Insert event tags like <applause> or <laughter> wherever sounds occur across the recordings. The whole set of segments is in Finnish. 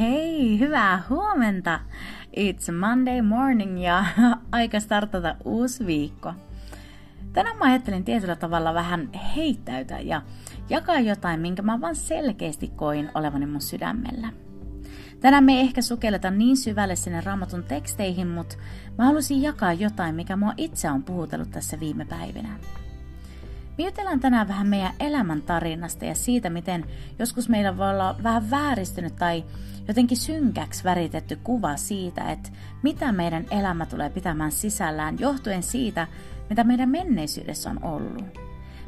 Hei, hyvää huomenta! It's Monday morning ja <laughs> aika startata uusi viikko. Tänään mä ajattelin tietyllä tavalla vähän heittäytä ja jakaa jotain, minkä mä vaan selkeästi koin olevani mun sydämellä. Tänään me ei ehkä sukelleta niin syvälle sinne raamatun teksteihin, mutta mä halusin jakaa jotain, mikä mua itse on puhutellut tässä viime päivinä. Jutellaan tänään vähän meidän elämän tarinasta ja siitä, miten joskus meillä voi olla vähän vääristynyt tai jotenkin synkäksi väritetty kuva siitä, että mitä meidän elämä tulee pitämään sisällään johtuen siitä, mitä meidän menneisyydessä on ollut.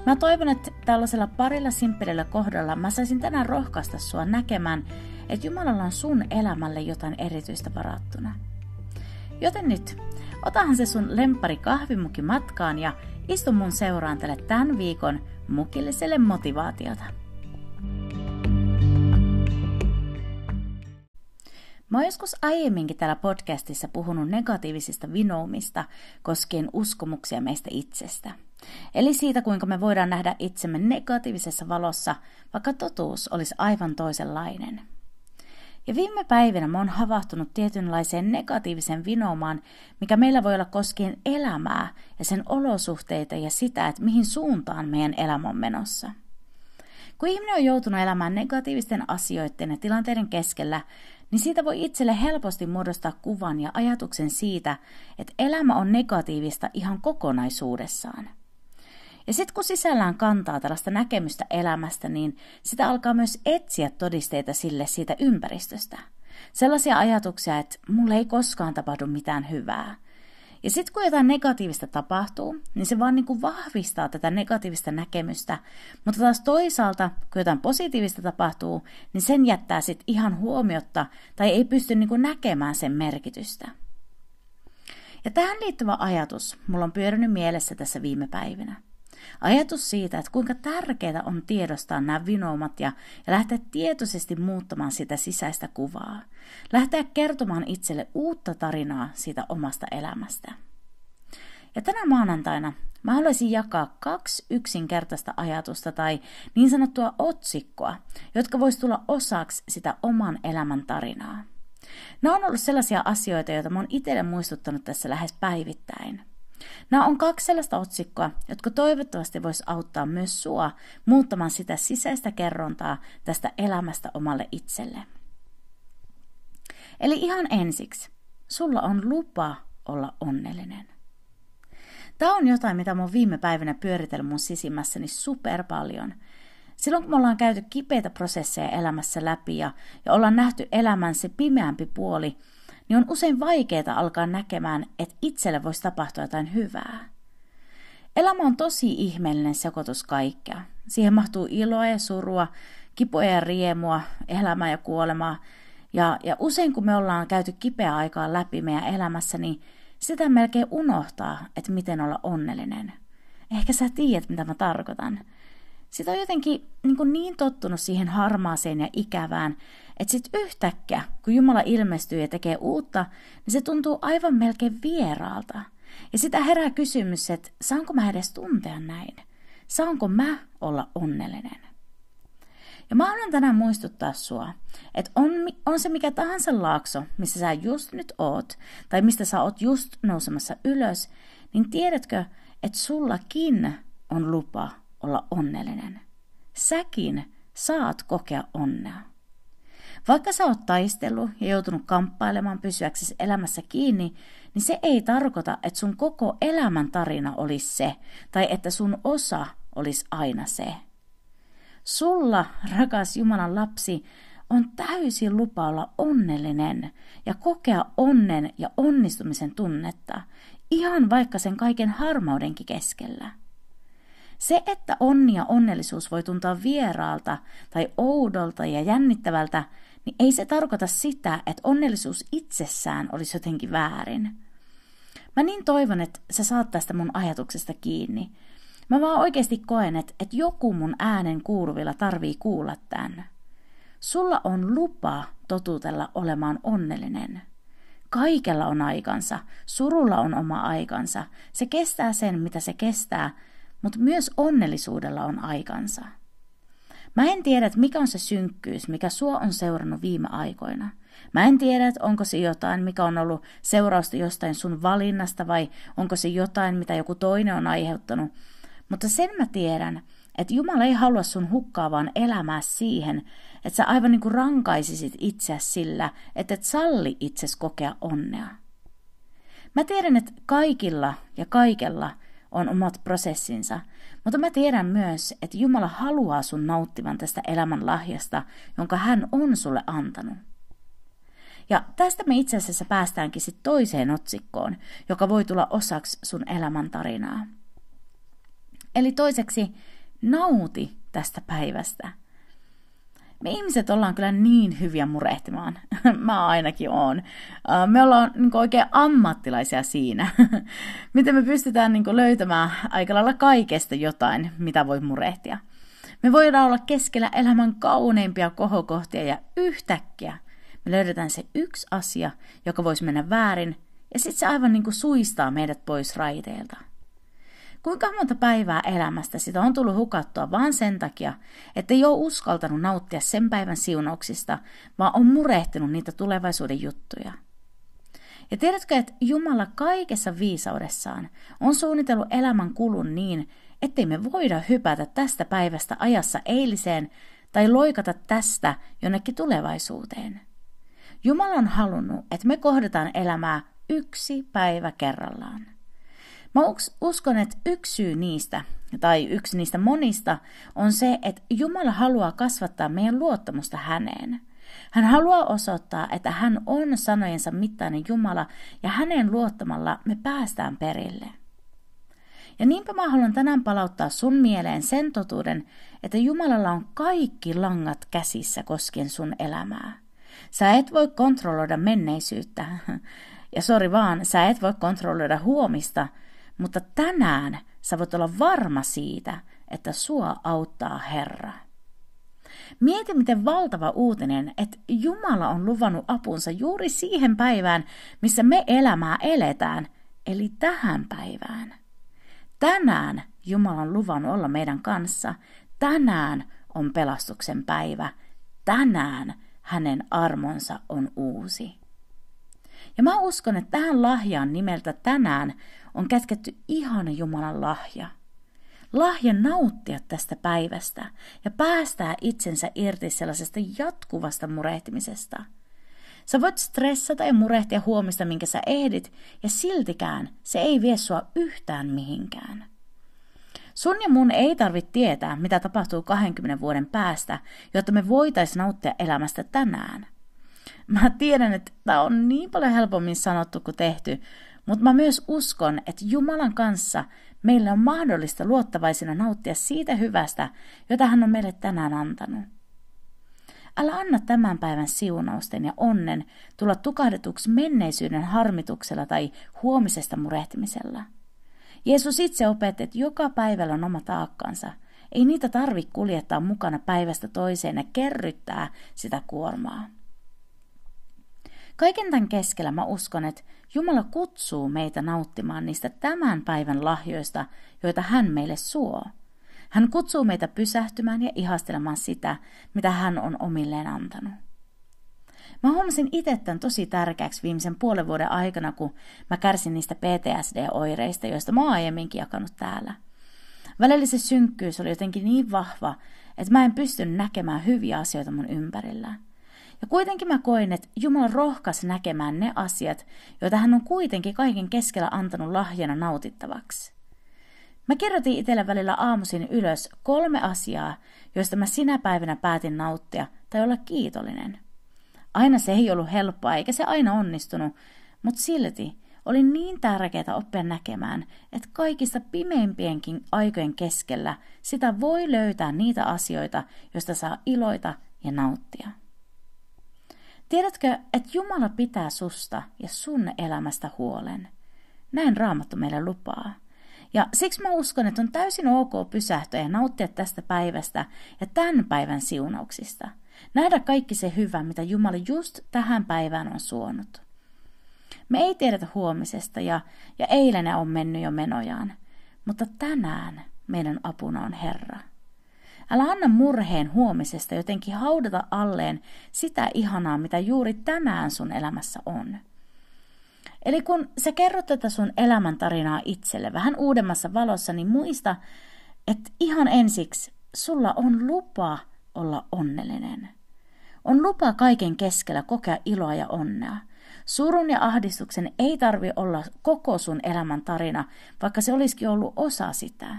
Mä toivon, että tällaisella parilla simppelillä kohdalla mä saisin tänään rohkaista sua näkemään, että Jumalalla on sun elämälle jotain erityistä varattuna. Joten nyt, otahan se sun lempari kahvimuki matkaan ja istu mun seuraan tälle tämän viikon mukilliselle motivaatiota. Mä oon joskus aiemminkin täällä podcastissa puhunut negatiivisista vinoumista koskien uskomuksia meistä itsestä. Eli siitä, kuinka me voidaan nähdä itsemme negatiivisessa valossa, vaikka totuus olisi aivan toisenlainen. Ja viime päivinä mä oon havahtunut tietynlaiseen negatiivisen vinoumaan, mikä meillä voi olla koskien elämää ja sen olosuhteita ja sitä, että mihin suuntaan meidän elämä on menossa. Kun ihminen on joutunut elämään negatiivisten asioiden ja tilanteiden keskellä, niin siitä voi itselle helposti muodostaa kuvan ja ajatuksen siitä, että elämä on negatiivista ihan kokonaisuudessaan. Ja sitten kun sisällään kantaa tällaista näkemystä elämästä, niin sitä alkaa myös etsiä todisteita sille siitä ympäristöstä. Sellaisia ajatuksia, että mulle ei koskaan tapahdu mitään hyvää. Ja sitten kun jotain negatiivista tapahtuu, niin se vaan niin kuin vahvistaa tätä negatiivista näkemystä. Mutta taas toisaalta, kun jotain positiivista tapahtuu, niin sen jättää sitten ihan huomiotta tai ei pysty niin kuin näkemään sen merkitystä. Ja tähän liittyvä ajatus mulla on pyörinyt mielessä tässä viime päivinä. Ajatus siitä, että kuinka tärkeää on tiedostaa nämä vinoumat ja, ja lähteä tietoisesti muuttamaan sitä sisäistä kuvaa. Lähteä kertomaan itselle uutta tarinaa siitä omasta elämästä. Ja tänä maanantaina mä haluaisin jakaa kaksi yksinkertaista ajatusta tai niin sanottua otsikkoa, jotka vois tulla osaksi sitä oman elämän tarinaa. Nämä on ollut sellaisia asioita, joita mä oon itselle muistuttanut tässä lähes päivittäin – Nämä on kaksi sellaista otsikkoa, jotka toivottavasti vois auttaa myös sua muuttamaan sitä sisäistä kerrontaa tästä elämästä omalle itselle. Eli ihan ensiksi, sulla on lupa olla onnellinen. Tämä on jotain, mitä mä oon viime päivinä pyöritellyt mun sisimmässäni super paljon. Silloin kun me ollaan käyty kipeitä prosesseja elämässä läpi ja, ja ollaan nähty elämän se pimeämpi puoli – niin on usein vaikeaa alkaa näkemään, että itselle voisi tapahtua jotain hyvää. Elämä on tosi ihmeellinen sekoitus kaikkea. Siihen mahtuu iloa ja surua, kipuja ja riemua, elämää ja kuolemaa. Ja, ja usein kun me ollaan käyty kipeä aikaa läpi meidän elämässä, niin sitä melkein unohtaa, että miten olla onnellinen. Ehkä sä tiedät, mitä mä tarkoitan. Sitä on jotenkin niin, niin tottunut siihen harmaaseen ja ikävään, että sitten yhtäkkiä, kun Jumala ilmestyy ja tekee uutta, niin se tuntuu aivan melkein vieraalta. Ja sitä herää kysymys, että saanko mä edes tuntea näin? Saanko mä olla onnellinen? Ja mä haluan tänään muistuttaa sua, että on, on se mikä tahansa laakso, missä sä just nyt oot, tai mistä sä oot just nousemassa ylös, niin tiedätkö, että sullakin on lupa olla onnellinen. Säkin saat kokea onnea. Vaikka sä oot taistellut ja joutunut kamppailemaan pysyäksesi elämässä kiinni, niin se ei tarkoita, että sun koko elämän tarina olisi se, tai että sun osa olisi aina se. Sulla, rakas Jumalan lapsi, on täysin lupa olla onnellinen ja kokea onnen ja onnistumisen tunnetta, ihan vaikka sen kaiken harmaudenkin keskellä. Se, että onni ja onnellisuus voi tuntua vieraalta tai oudolta ja jännittävältä, niin ei se tarkoita sitä, että onnellisuus itsessään olisi jotenkin väärin. Mä niin toivon, että sä saat tästä mun ajatuksesta kiinni. Mä vaan oikeasti koen, että, että joku mun äänen kuuluvilla tarvii kuulla tämän. Sulla on lupa totutella olemaan onnellinen. Kaikella on aikansa, surulla on oma aikansa. Se kestää sen, mitä se kestää, mutta myös onnellisuudella on aikansa. Mä en tiedä, että mikä on se synkkyys, mikä sua on seurannut viime aikoina. Mä en tiedä, että onko se jotain, mikä on ollut seurausta jostain sun valinnasta vai onko se jotain, mitä joku toinen on aiheuttanut. Mutta sen mä tiedän, että Jumala ei halua sun hukkaavaan elämää siihen, että sä aivan niin kuin rankaisisit itseäsi sillä, että et salli itses kokea onnea. Mä tiedän, että kaikilla ja kaikella on omat prosessinsa, mutta mä tiedän myös, että Jumala haluaa sun nauttivan tästä elämän lahjasta, jonka hän on sulle antanut. Ja tästä me itse asiassa päästäänkin sitten toiseen otsikkoon, joka voi tulla osaksi sun elämän tarinaa. Eli toiseksi, nauti tästä päivästä. Me ihmiset ollaan kyllä niin hyviä murehtimaan. <laughs> Mä ainakin oon. Me ollaan niin oikein ammattilaisia siinä. <laughs> Miten me pystytään niin löytämään aika lailla kaikesta jotain, mitä voi murehtia. Me voidaan olla keskellä elämän kauneimpia kohokohtia ja yhtäkkiä me löydetään se yksi asia, joka voisi mennä väärin, ja sitten se aivan niin kuin suistaa meidät pois raiteilta. Kuinka monta päivää elämästä sitä on tullut hukattua vain sen takia, että ei ole uskaltanut nauttia sen päivän siunauksista, vaan on murehtinut niitä tulevaisuuden juttuja. Ja tiedätkö, että Jumala kaikessa viisaudessaan on suunnitellut elämän kulun niin, ettei me voida hypätä tästä päivästä ajassa eiliseen tai loikata tästä jonnekin tulevaisuuteen. Jumala on halunnut, että me kohdataan elämää yksi päivä kerrallaan. Mä uskon, että yksi syy niistä, tai yksi niistä monista, on se, että Jumala haluaa kasvattaa meidän luottamusta häneen. Hän haluaa osoittaa, että hän on sanojensa mittainen Jumala, ja hänen luottamalla me päästään perille. Ja niinpä mä haluan tänään palauttaa sun mieleen sen totuuden, että Jumalalla on kaikki langat käsissä koskien sun elämää. Sä et voi kontrolloida menneisyyttä. <laughs> Ja sori vaan, sä et voi kontrolloida huomista, mutta tänään sä voit olla varma siitä, että sua auttaa Herra. Mieti, miten valtava uutinen, että Jumala on luvannut apunsa juuri siihen päivään, missä me elämää eletään, eli tähän päivään. Tänään Jumala on luvannut olla meidän kanssa. Tänään on pelastuksen päivä. Tänään hänen armonsa on uusi. Ja mä uskon, että tähän lahjaan nimeltä tänään on kätketty ihana Jumalan lahja. Lahja nauttia tästä päivästä ja päästää itsensä irti sellaisesta jatkuvasta murehtimisesta. Sä voit stressata ja murehtia huomista, minkä sä ehdit, ja siltikään se ei vie sua yhtään mihinkään. Sun ja mun ei tarvitse tietää, mitä tapahtuu 20 vuoden päästä, jotta me voitaisiin nauttia elämästä tänään. Mä tiedän, että tämä on niin paljon helpommin sanottu kuin tehty, mutta mä myös uskon, että Jumalan kanssa meillä on mahdollista luottavaisena nauttia siitä hyvästä, jota hän on meille tänään antanut. Älä anna tämän päivän siunausten ja onnen tulla tukahdetuksi menneisyyden harmituksella tai huomisesta murehtimisella. Jeesus itse opetti, että joka päivällä on oma taakkansa. Ei niitä tarvitse kuljettaa mukana päivästä toiseen ja kerryttää sitä kuormaa. Kaiken tämän keskellä mä uskon, että Jumala kutsuu meitä nauttimaan niistä tämän päivän lahjoista, joita hän meille suo. Hän kutsuu meitä pysähtymään ja ihastelemaan sitä, mitä hän on omilleen antanut. Mä huomasin itse tämän tosi tärkeäksi viimeisen puolen vuoden aikana, kun mä kärsin niistä PTSD-oireista, joista mä oon aiemminkin jakanut täällä. Välillä se synkkyys oli jotenkin niin vahva, että mä en pystynyt näkemään hyviä asioita mun ympärillä. Ja kuitenkin mä koin, että Jumala rohkas näkemään ne asiat, joita hän on kuitenkin kaiken keskellä antanut lahjana nautittavaksi. Mä kirjoitin itselle välillä aamuisin ylös kolme asiaa, joista mä sinä päivänä päätin nauttia tai olla kiitollinen. Aina se ei ollut helppoa eikä se aina onnistunut, mutta silti oli niin tärkeää oppia näkemään, että kaikista pimeimpienkin aikojen keskellä sitä voi löytää niitä asioita, joista saa iloita ja nauttia. Tiedätkö, että Jumala pitää susta ja sun elämästä huolen? Näin raamattu meille lupaa. Ja siksi mä uskon, että on täysin ok pysähtyä ja nauttia tästä päivästä ja tämän päivän siunauksista. Nähdä kaikki se hyvä, mitä Jumala just tähän päivään on suonut. Me ei tiedetä huomisesta ja, ja eilen on mennyt jo menojaan, mutta tänään meidän apuna on Herra. Älä anna murheen huomisesta jotenkin haudata alleen sitä ihanaa, mitä juuri tänään sun elämässä on. Eli kun sä kerrot tätä sun elämäntarinaa itselle vähän uudemmassa valossa, niin muista, että ihan ensiksi sulla on lupa olla onnellinen. On lupa kaiken keskellä kokea iloa ja onnea. Surun ja ahdistuksen ei tarvi olla koko sun elämän tarina, vaikka se olisikin ollut osa sitä.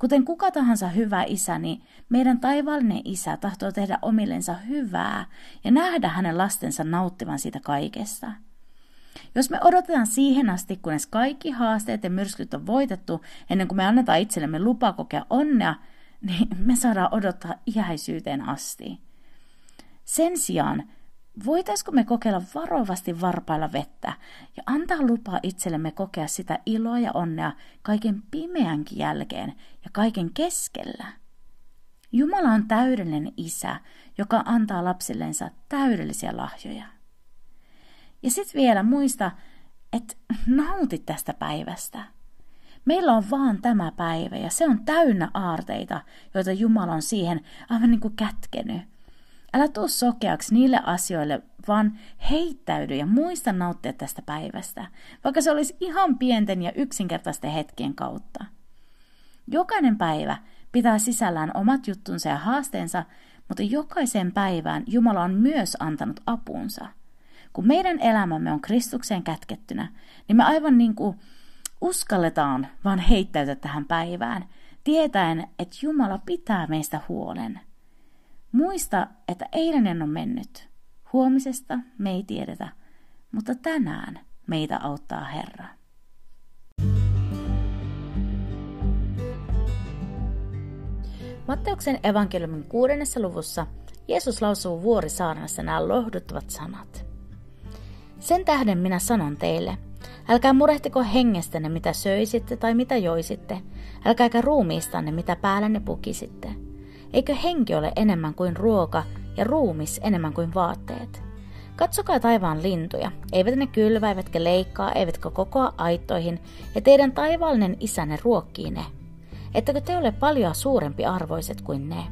Kuten kuka tahansa hyvä isä, niin meidän taivaallinen isä tahtoo tehdä omillensa hyvää ja nähdä hänen lastensa nauttivan siitä kaikesta. Jos me odotetaan siihen asti, kunnes kaikki haasteet ja myrskyt on voitettu, ennen kuin me annetaan itsellemme lupa kokea onnea, niin me saadaan odottaa iäisyyteen asti. Sen sijaan Voitaisiko me kokeilla varovasti varpailla vettä ja antaa lupaa itsellemme kokea sitä iloa ja onnea kaiken pimeänkin jälkeen ja kaiken keskellä? Jumala on täydellinen isä, joka antaa lapsillensa täydellisiä lahjoja. Ja sitten vielä muista, että nautit tästä päivästä. Meillä on vaan tämä päivä ja se on täynnä aarteita, joita Jumala on siihen aivan niin kuin kätkenyt. Älä tuu sokeaksi niille asioille, vaan heittäydy ja muista nauttia tästä päivästä, vaikka se olisi ihan pienten ja yksinkertaisten hetkien kautta. Jokainen päivä pitää sisällään omat juttunsa ja haasteensa, mutta jokaiseen päivään Jumala on myös antanut apunsa. Kun meidän elämämme on Kristukseen kätkettynä, niin me aivan niin kuin uskalletaan vaan heittäytyä tähän päivään, tietäen, että Jumala pitää meistä huolen – Muista, että eilinen on mennyt. Huomisesta me ei tiedetä, mutta tänään meitä auttaa Herra. Matteuksen evankeliumin kuudennessa luvussa Jeesus lausuu vuorisaarnassa nämä lohduttavat sanat. Sen tähden minä sanon teille, älkää murehtiko hengestänne mitä söisitte tai mitä joisitte, älkääkä ruumiistanne mitä päällänne pukisitte – Eikö henki ole enemmän kuin ruoka ja ruumis enemmän kuin vaatteet? Katsokaa taivaan lintuja. Eivät ne kylvä, eivätkä leikkaa, eivätkä kokoa aittoihin, ja teidän taivaallinen isänne ruokkii ne. Ettäkö te ole paljon suurempi arvoiset kuin ne?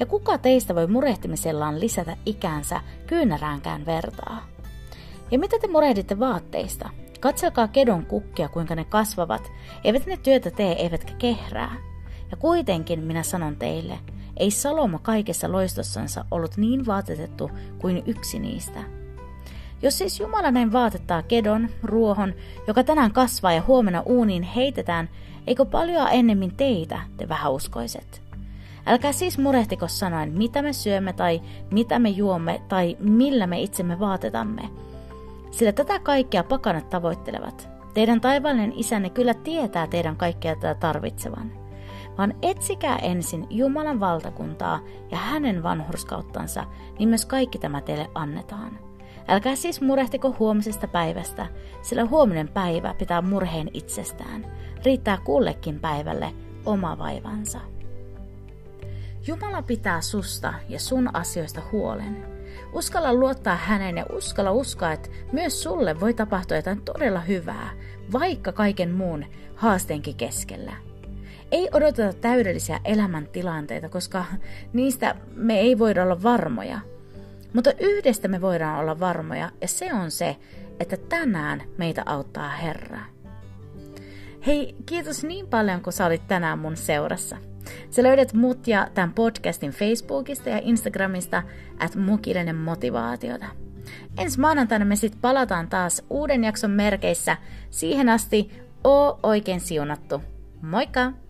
Ja kuka teistä voi murehtimisellaan lisätä ikäänsä kyynäräänkään vertaa? Ja mitä te murehditte vaatteista? Katselkaa kedon kukkia, kuinka ne kasvavat. Eivät ne työtä tee, eivätkä kehrää. Ja kuitenkin minä sanon teille, ei Salomo kaikessa loistossansa ollut niin vaatetettu kuin yksi niistä. Jos siis Jumala näin vaatettaa kedon, ruohon, joka tänään kasvaa ja huomenna uuniin heitetään, eikö paljon ennemmin teitä, te vähäuskoiset? Älkää siis murehtiko sanoen, mitä me syömme tai mitä me juomme tai millä me itsemme vaatetamme. Sillä tätä kaikkea pakanat tavoittelevat. Teidän taivaallinen isänne kyllä tietää teidän kaikkea tätä tarvitsevan vaan etsikää ensin Jumalan valtakuntaa ja hänen vanhurskauttansa, niin myös kaikki tämä teille annetaan. Älkää siis murehtiko huomisesta päivästä, sillä huominen päivä pitää murheen itsestään. Riittää kullekin päivälle oma vaivansa. Jumala pitää susta ja sun asioista huolen. Uskalla luottaa häneen ja uskalla uskoa, että myös sulle voi tapahtua jotain todella hyvää, vaikka kaiken muun haasteenkin keskellä. Ei odoteta täydellisiä elämäntilanteita, koska niistä me ei voida olla varmoja. Mutta yhdestä me voidaan olla varmoja, ja se on se, että tänään meitä auttaa Herra. Hei, kiitos niin paljon, kun sä olit tänään mun seurassa. Sä löydät mut ja tämän podcastin Facebookista ja Instagramista, at mukillinen motivaatiota. Ensi maanantaina me sitten palataan taas uuden jakson merkeissä. Siihen asti, oo oikein siunattu. Moikka!